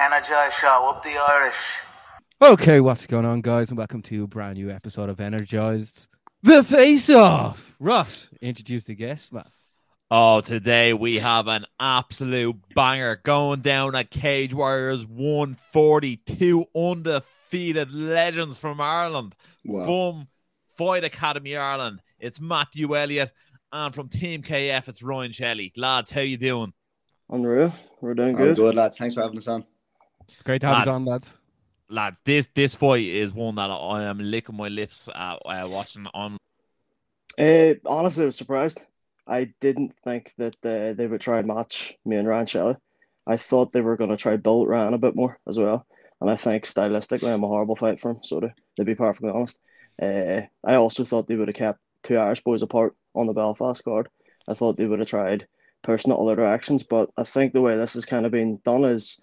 Energize Show, up the Irish. Okay, what's going on, guys, and welcome to a brand new episode of Energized The Face Off. Ross, introduce the guest, man. Oh, today we have an absolute banger going down at Cage Warriors 142 undefeated legends from Ireland. Wow. From Fight Academy Ireland, it's Matthew Elliott, and from Team KF, it's Ryan Shelley. Lads, how you doing? Unreal. We're doing good. I'm good. good, lads. Thanks for having us on. It's great to have us on, lads. Lads, this this fight is one that I am licking my lips at uh, watching on. Uh, honestly, I was surprised. I didn't think that uh, they would try and match me and Ryan Shelley. I thought they were going to try build Ryan a bit more as well. And I think stylistically, I'm a horrible fight for him. So to, to be perfectly honest, uh, I also thought they would have kept two Irish boys apart on the Belfast card. I thought they would have tried other directions, but I think the way this has kind of been done is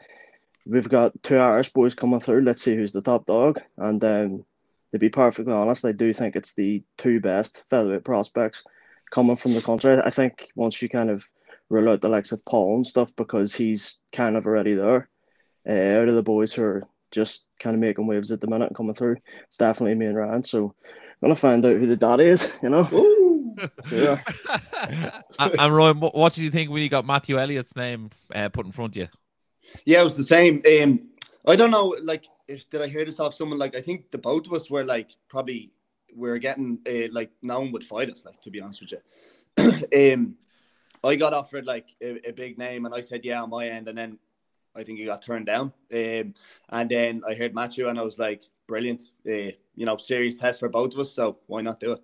we've got two Irish boys coming through. Let's see who's the top dog. And um, to be perfectly honest, I do think it's the two best featherweight prospects coming from the country. I think once you kind of rule out the likes of Paul and stuff because he's kind of already there. Uh, out of the boys who are just kind of making waves at the minute and coming through, it's definitely me and Ryan. So gonna find out who the daddy is, you know. Ooh. So yeah. and, and Ryan, what, what did you think when you got Matthew Elliott's name uh, put in front of you? Yeah, it was the same. Um, I don't know, like, if did I hear this off someone? Like, I think the both of us were like probably we are getting uh, like no one would fight us. Like, to be honest with you, um, I got offered like a, a big name, and I said yeah on my end, and then I think he got turned down. Um, and then I heard Matthew, and I was like, brilliant. Uh, you know, serious test for both of us. So why not do it?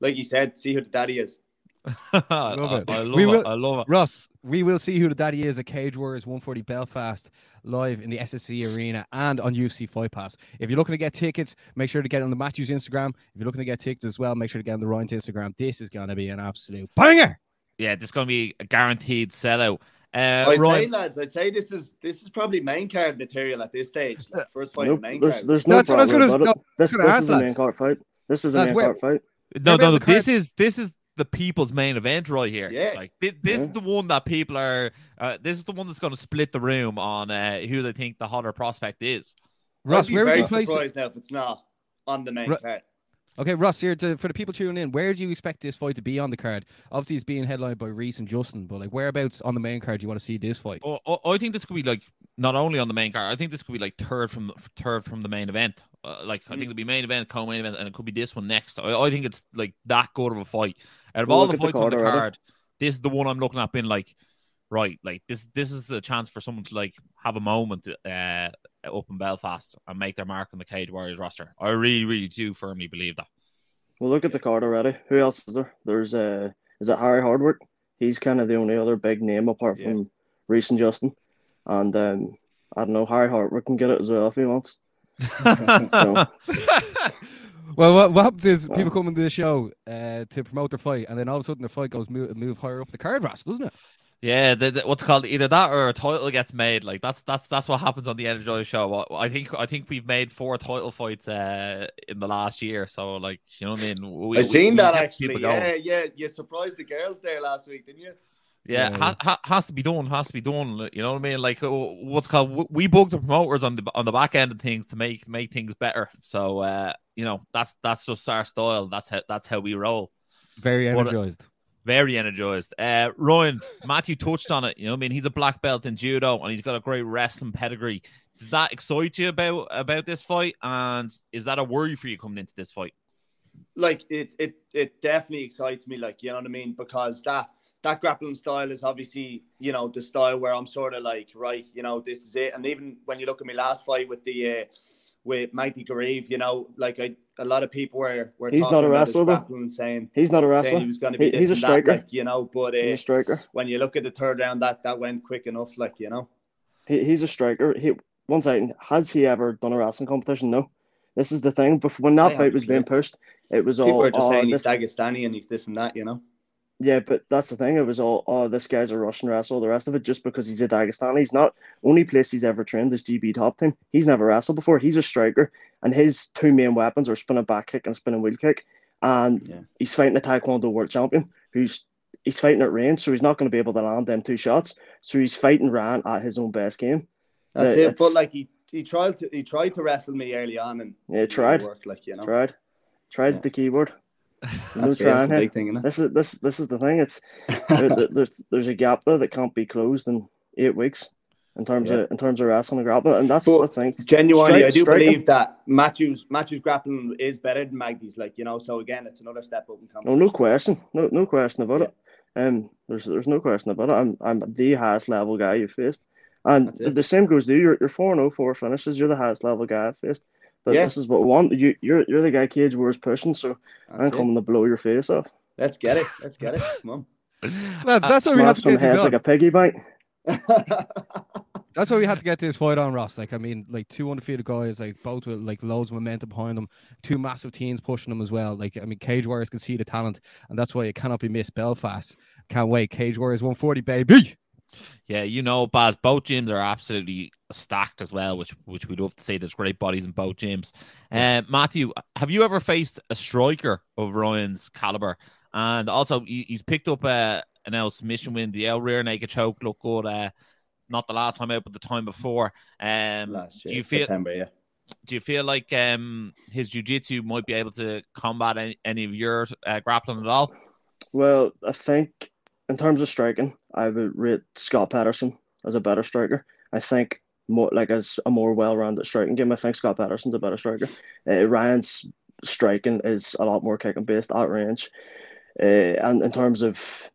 Like you said, see who the daddy is. I Love it. I, I love We it. will- I love it. Ross, we will see who the daddy is at Cage Warriors 140 Belfast live in the SSE Arena and on UFC Fight Pass. If you're looking to get tickets, make sure to get on the Matthews Instagram. If you're looking to get tickets as well, make sure to get on the Ryan's Instagram. This is going to be an absolute banger. Yeah, this is going to be a guaranteed sellout. Uh, I'd say, lads, I'd say this is this is probably main card material at this stage. Like, first fight Nope, main there's, card. there's no That's what I was gonna- about no. This, gonna this ask, is a main card fight. This is a Lads, main where- card fight. no, no, no. This is this is the people's main event right here. Yeah. like thi- this is the one that people are. Uh, this is the one that's going to split the room on uh, who they think the hotter prospect is. Ross, I'd where would very you place it? surprised now if it's not on the main Ru- card. Okay, Ross, here to, for the people tuning in, where do you expect this fight to be on the card? Obviously, it's being headlined by Reese and Justin, but like whereabouts on the main card do you want to see this fight? Oh, oh, I think this could be like not only on the main card. I think this could be like third from the, third from the main event. Uh, like I think it'll be main event, co-main event, and it could be this one next. I, I think it's like that good of a fight. Out of Well, all the at the fights on the card already. card, this is the one I'm looking at. Being like, right, like this this is a chance for someone to like have a moment uh, up in Belfast and make their mark on the Cage Warriors roster. I really, really do firmly believe that. Well, look at the card already. Who else is there? There's uh, is it Harry Hardwick? He's kind of the only other big name apart Yeah. from Reese and Justin, and um, I don't know. Harry Hardwick can get it as well if he wants. So- well, what, what happens is people come into the show uh, to promote their fight, and then all of a sudden the fight goes move, move higher up the card, Ross, doesn't it? Yeah, the, the, what's called either that or a title gets made. Like that's that's that's what happens on the Energize show. I I think I think we've made four title fights uh, in the last year. So like you know what I mean. We, I we- seen we that kept actually. Yeah, yeah. You surprised the girls there last week, didn't you? Yeah, Yeah. ha, ha, has to be done. Has to be done. You know what I mean? Like uh, what's called we book the promoters on the on the back end of things to make make things better. So uh, you know that's that's just our style. That's how that's how we roll. Very What a- energized. Very energized. Uh, Ryan, Matthew touched on it. You know, I mean, he's a black belt in judo, and he's got a great wrestling pedigree. Does that excite you about about this fight? And is that a worry for you coming into this fight? Like it, it, it definitely excites me. Like you know what I mean, because that that grappling style is obviously you know the style where I'm sort of like right, you know, this is it. And even when you look at my last fight with the uh, with Mighty Gareve, you know, like I, a lot of people were were He's talking not a wrestler, though. saying He's not a wrestler. he was going to be He- he's a and that, striker. like, you know. But uh, He's a striker. when you look at the third round, that that went quick enough, like you know. He, he's a striker. He one second. Has he ever done a wrestling competition? No. This is the thing. Before when that have fight was being pushed, it was People all are just oh, saying this, he's Dagestani and he's this and that, you know. Yeah, but that's the thing. It was all, oh, this guy's a Russian wrestler, the rest of it, just because he's a Dagestani. He's not, only place he's ever trained is GB top team. He's never wrestled before. He's a striker, and his two main weapons are spinning back kick and spinning wheel kick. And Yeah. he's fighting a Taekwondo world champion who's he's fighting at range, so he's not going to be able to land them two shots. So he's fighting Ryan at his own best game. That's Uh, it. But like he, he tried to he tried to wrestle me early on and Yeah, tried. work, like you know. Tried, tries Yeah. the keyword. No That's, it, that's trying the here. big thing, This is this this is the thing. It's there- there- there's there's a gap there that can't be closed in eight weeks in terms Yeah. of in terms of wrestling and grappling, and that's But the thing. Genuinely, Strike- I do striking. believe that Matthews Matthews grappling is better than Magdy's. Like you know, so again, it's another step up in No, competition. no question, no no question about it. Um, there's there's no question about it. I'm I'm the highest level guy you faced, and the same goes to you. You're you're four and oh four finishes. You're the highest level guy I've faced. But Yeah. this is what we want. You you're you're the guy Cage War's pushing, so I'm it. coming to blow your face off. Let's get it. Let's get it. Come on. That's that's why we had Smash to some get this heads on. like a piggy bank. That's why we had to get this fight on, Ross. Like, I mean, like two undefeated guys, like both with like loads of momentum behind them, two massive teams pushing them as well. Like, I mean, Cage Warriors can see the talent, and that's why it cannot be missed. Belfast can't wait. Cage Warriors 140, baby. Yeah, you know, Baz, both gyms are absolutely stacked as well, which which we love to say. There's great bodies in both gyms. Uh, Matthew, have you ever faced a striker of Ryan's caliber? And also, he, he's picked up uh, an L submission win. The L rear naked choke looked good. Uh, not the last time out, but the time before. Um, Last do you feel September, yeah. do you feel like um his jiu-jitsu might be able to combat any, any of your uh, grappling at all? Well, I think in terms of striking, I would rate Scott Patterson as a better striker. I think more like as a more well-rounded striking game. I think Scott Patterson's a better striker. Uh, Ryan's striking is a lot more kicking based at range. Uh, and in terms of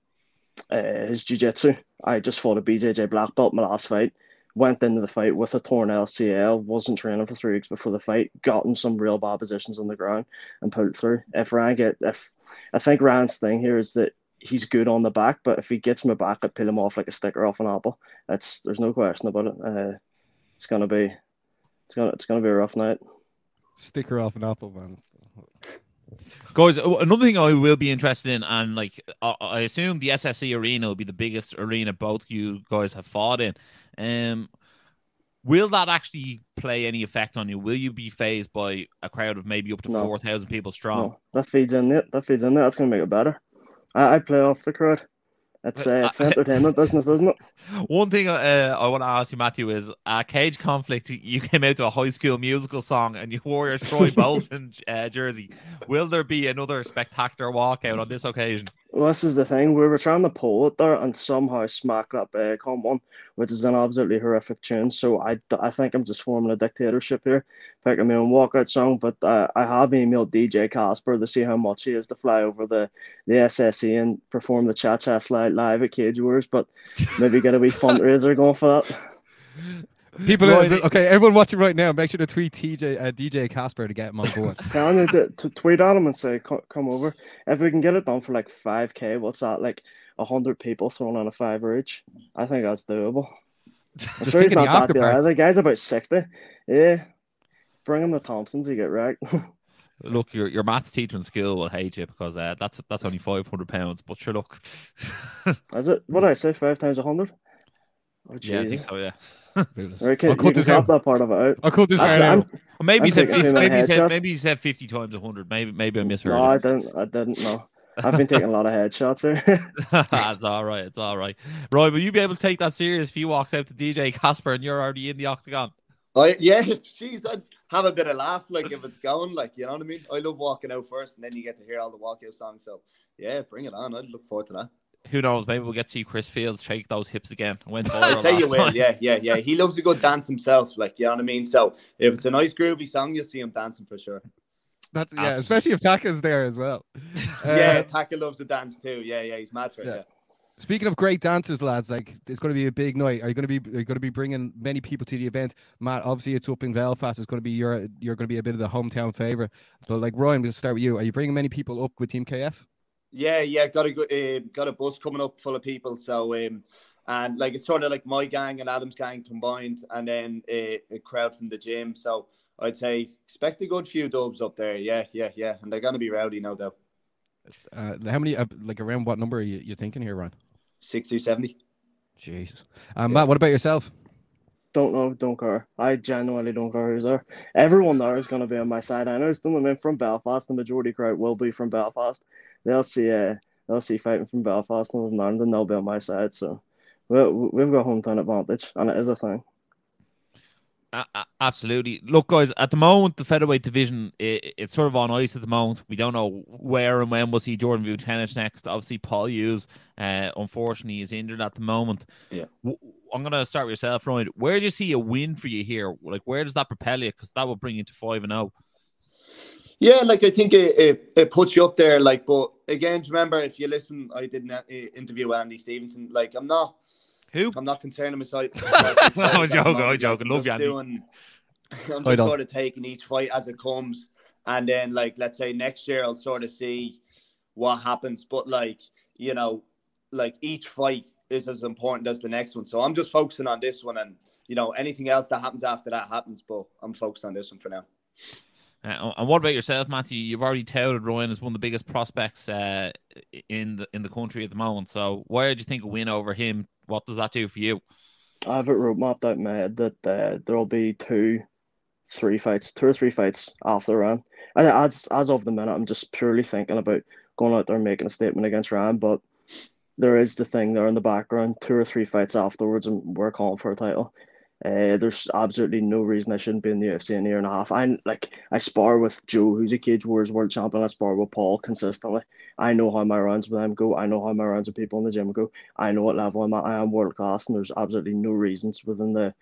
uh, his jiu-jitsu, I just fought a BJJ black belt my last fight. Went into the fight with a torn LCL, wasn't training for three weeks before the fight, got in some real bad positions on the ground and pulled through. If Ryan get if I think Ryan's thing here is that he's good on the back, but if he gets my back, I'd peel him off like a sticker off an apple. That's there's no question about it. Uh, it's gonna be it's gonna it's gonna be a rough night. Sticker off an apple, man. Guys, another thing I will be interested in, and like I, I assume the SSE arena will be the biggest arena both you guys have fought in. Um, will that actually play any effect on you? Will you be phased by a crowd of maybe up to No. four thousand people strong? No, that feeds in it. That feeds in it. That's gonna make it better. I, I play off the crowd. It's uh, it's entertainment business, isn't it? One thing uh, I want to ask you, Matthew, is uh, Cage Conflict. You came out to a High School Musical song and you wore your Troy Bolton uh, jersey. Will there be another spectacular walkout on this occasion? Well, this is the thing. We were trying to pull it there and somehow smack up uh, Come One, which is an absolutely horrific tune. So I, I think I'm just forming a dictatorship here, picking my own walkout song. But uh, I have emailed DJ Casper to see how much he is to fly over the, the SSE and perform the Cha Cha Slide live at Cage Wars. But maybe get a wee fundraiser going for that. People, Right. uh, okay, everyone watching right now, make sure to tweet TJ, uh, DJ Casper to get him on board. Can you to, to tweet at him and say, come over? If we can get it done for like 5K, what's that? Like 100 people thrown on a fiver each? I think that's doable. I'm Just sure he's think of the not that after deal party. either. The guy's about 60. Yeah. Bring him the Thompsons, he get wrecked. Look, your your maths teacher in school will hate you because uh, that's that's only five hundred pounds. But sure, look, Is it? What did I say? Five times a 100? Oh, yeah, I think jeez. so. Yeah, Right, can, I'll cut you this out. that part of it. I'll cut this That's part out. Maybe he said 50, maybe you said maybe you said fifty times a hundred. Maybe maybe I misheard. No, I it. didn't. I didn't know. I've been taking a lot of headshots here. it's all right. It's all right. Roy, will you be able to take that serious if he walks out to DJ Casper and you're already in the octagon? I yeah, jeez, I'd have a bit of laugh like if it's going, like you know what I mean. I love walking out first, and then you get to hear all the walkout songs. So yeah, bring it on. I'd look forward to that. Who knows? Maybe we'll get to see Chris Fields shake those hips again. Went I viral tell you last will, yeah, yeah, yeah. He loves a good dance himself, like you know what I mean. So if it's a nice groovy song, you'll see him dancing for sure. That's, yeah, Absolutely. especially if Taka's there as well. yeah, Uh, Taka loves to dance too. Yeah, yeah, he's mad for it. Yeah. Yeah. Speaking of great dancers, lads, like it's going to be a big night. Are you going to be are you going to be bringing many people to the event? Matt, obviously it's up in Belfast. It's going to be your you're going to be a bit of the hometown favorite. But like Ryan, we'll start with you. Are you bringing many people up with Team KF? Yeah, yeah, got a good, uh, got a bus coming up full of people. So, um, and like it's sort of like my gang and Adam's gang combined, and then uh, a crowd from the gym. So I'd say expect a good few dubs up there. Yeah, yeah, yeah, and they're gonna be rowdy, no doubt. Uh, how many? Uh, like around what number are you, you thinking here, Ryan? 60, 70. Jesus. Um, Matt, what about yourself? don't know, don't care. I genuinely don't care who's there. Everyone there is going to be on my side. I know some of them from Belfast. The majority crowd will be from Belfast. They'll see uh, they'll see fighting from Belfast and Northern Ireland, and they'll be on my side. So we we've got hometown advantage, and it is a thing. Uh, absolutely. Look, guys, at the moment, the featherweight division it, it's sort of on ice at the moment. We don't know where and when we'll see Jordan Vucenic next. Obviously, Paul Hughes, uh, unfortunately, is injured at the moment. Yeah. I'm going to start with yourself, Ryan. Where do you see a win for you here? Like, where does that propel you? Because that will bring you to 5 and 0. Yeah, like I think it, it, it, puts you up there. Like, but again, remember if you listen, I did an uh, interview with Andy Stevenson. Like, I'm not who? I'm not concerning myself. I'm joking. I'm joking. Love you, doing, I'm just sort of taking each fight as it comes, and then like let's say next year I'll sort of see what happens. But like you know, like each fight is as important as the next one. So I'm just focusing on this one, and you know anything else that happens after that happens. But I'm focused on this one for now. Uh, and what about yourself, Matthew? You've already touted Ryan as one of the biggest prospects uh, in the in the country at the moment. So, why do you think a win over him? What does that do for you? I have it mapped out in that uh, there'll be two, three fights, two or three fights after Ryan. And as as of the minute, I'm just purely thinking about going out there and making a statement against Ryan. But there is the thing there in the background, two or three fights afterwards, and we're calling for a title. Uh, there's absolutely no reason I shouldn't be in the UFC in a year and a half. I like I spar with Joe, who's a Cage Wars world champion. I spar with Paul consistently. I know how my rounds with them go. I know how my rounds with people in the gym go. I know what level I'm at. I am world class, and there's absolutely no reasons within the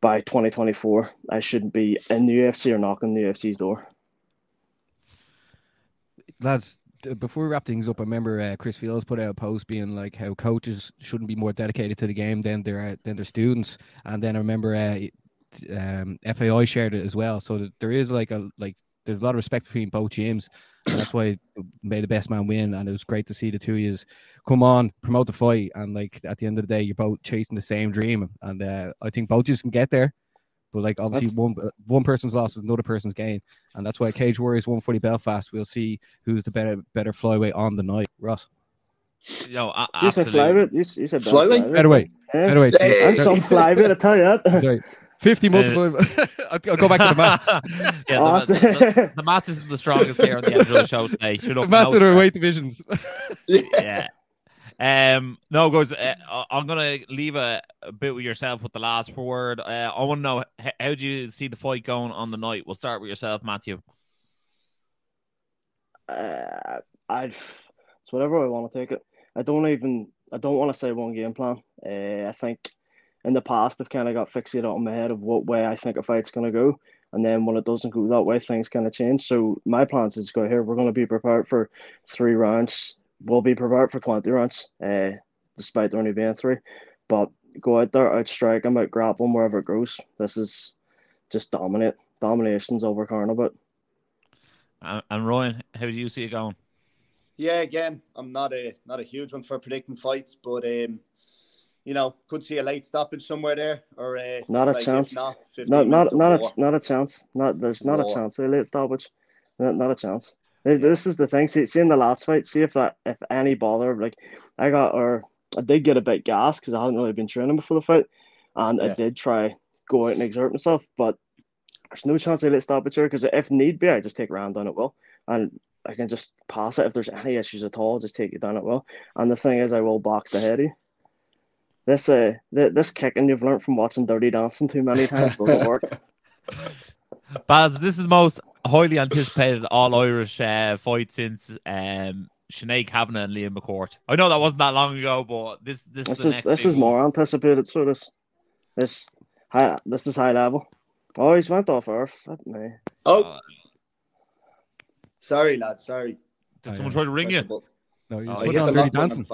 by 2024 I shouldn't be in the UFC or knocking the UFC's door. Lads, before we wrap things up, I remember uh, Chris Fields put out a post being like how coaches shouldn't be more dedicated to the game than their than their students, and then I remember uh, um, FAI shared it as well. So there is like a like there's a lot of respect between both gyms, and that's why made the best man win. And it was great to see the two you come on, promote the fight, and like at the end of the day, you're both chasing the same dream, and uh, I think both you can get there. But like obviously that's... one one person's loss is another person's gain, and that's why Cage Warriors 140 Belfast. We'll see who's the better better flyweight on the night. Ross. Yo, uh, you a flyweight. You, you said flyweight. Featherweight. Yeah. Featherweight. I'm some flyweight. I tell you that. Sorry. 50 multiple. Uh, I'll, go back to the maths. yeah, oh, the, the, the, maths isn't the strongest here on the end of the show today. Should the maths are weight divisions. yeah. Um, no, guys, uh, I'm gonna leave a, a, bit with yourself with the last word. Uh, I want to know how, how do you see the fight going on the night? We'll start with yourself, Matthew. Uh, I it's whatever I want to take it. I don't even I don't want to say one game plan. Uh, I think in the past I've kind of got fixated on my head of what way I think a fight's gonna go, and then when it doesn't go that way, things kind of change. So my plans is go here. We're gonna be prepared for three rounds will be prepared for 20 rounds, uh, despite there only being three. But go out there, outstrike them, out grapple them wherever it goes. This is just dominate. Domination's over Carnival. Uh, and Ryan, how do you see it going? Yeah, again, I'm not a not a huge one for predicting fights, but um, you know, could see a late stoppage somewhere there, or uh, not a like chance. Not not not not a, not a chance. Not there's not a chance. A late stoppage. Not, not a chance. This, this is the thing. See, see in the last fight, see if that if any bother like I got or I did get a bit gas because I hadn't really been training before the fight, and yeah. I did try go out and exert myself, but there's no chance I let stop it here because if need be, I just take round down it will, and I can just pass it if there's any issues at all. Just take it down it will, and the thing is, I will box the heady. This uh, th- this kicking you've learned from watching Dirty Dancing too many times doesn't work. Baz, this is the most highly anticipated all Irish uh, fight since um, Sinead Kavanagh and Leah McCourt. I know that wasn't that long ago, but this this, this is, is this is more anticipated. So this this high this is high level. Oh, he's went off earth. me. Oh, uh, sorry, lad. Sorry. Did oh, someone yeah. try to ring you? No, he's oh, putting on dirty dancing.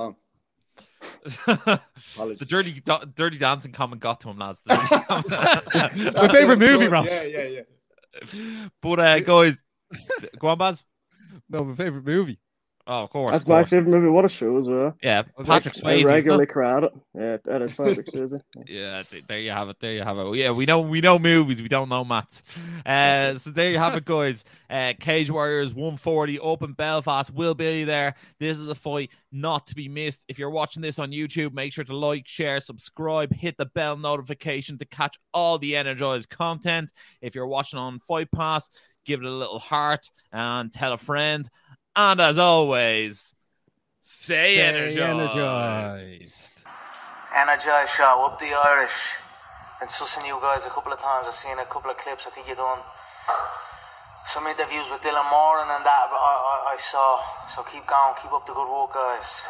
the dirty, dirty dancing comment got to him, lads. My favorite movie, Ross. Yeah, yeah, yeah. But uh, guys, go on, Baz. No, my favorite movie. Oh, of course. That's of course. my favorite movie. What a show as well. Yeah, Patrick Swayze. Regularly cry it. Yeah, that is Patrick Swayze. yeah, there you have it. There you have it. Yeah, we know we know movies. We don't know Matt. Uh, so there you have it, guys. Uh, Cage Warriors 140 Open Belfast will be there. This is a fight not to be missed. If you're watching this on YouTube, make sure to like, share, subscribe, hit the bell notification to catch all the energized content. If you're watching on Fight Pass, give it a little heart and tell a friend. And as always, Stay, energized. energized. Energize show, up the Irish. Been sussing you guys a couple of times. I've seen a couple of clips. I think you done some interviews with Dylan Moran and that I, I, I saw. So keep going, keep up the good work, guys.